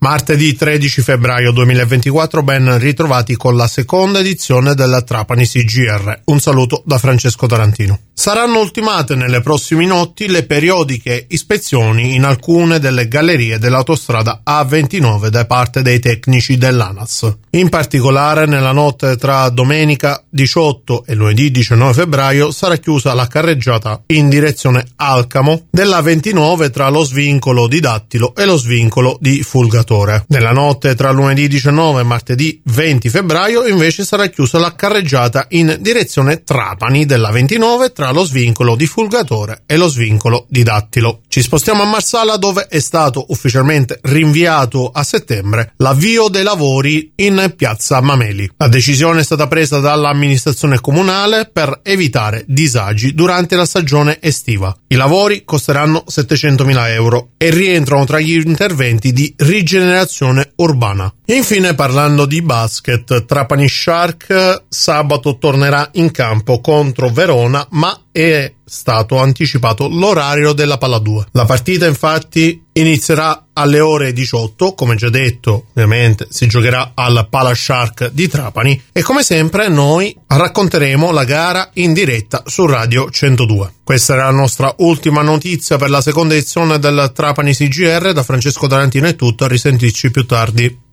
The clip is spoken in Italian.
Martedì 13 febbraio 2024, ben ritrovati con la seconda edizione della Trapani CGR. Un saluto da Francesco Tarantino. Saranno ultimate nelle prossime notti le periodiche ispezioni in alcune delle gallerie dell'autostrada A29 da parte dei tecnici dell'ANAS. In particolare, nella notte tra domenica 18 e lunedì 19 febbraio sarà chiusa la carreggiata in direzione Alcamo della 29 tra lo svincolo di Dattilo e lo svincolo di Fulgatore. Nella notte tra lunedì 19 e martedì 20 febbraio invece sarà chiusa la carreggiata in direzione Trapani della 29 tra lo svincolo di Fulgatore e lo svincolo di Dattilo. Ci spostiamo a Marsala dove è stato ufficialmente rinviato a settembre l'avvio dei lavori in piazza Mameli. La decisione è stata presa dall'amministrazione comunale per evitare disagi durante la stagione estiva. I lavori costeranno 700.000 euro e rientrano tra gli interventi di rigenerazione urbana. Infine parlando di basket, Trapani Shark sabato tornerà in campo contro Verona è stato anticipato l'orario della palla 2. La partita infatti inizierà alle ore 18, come già detto, ovviamente si giocherà al Pala Shark di Trapani e come sempre noi racconteremo la gara in diretta su Radio 102. Questa era la nostra ultima notizia per la seconda edizione del Trapani CGR, da Francesco Tarantino è tutto, a risentirci più tardi.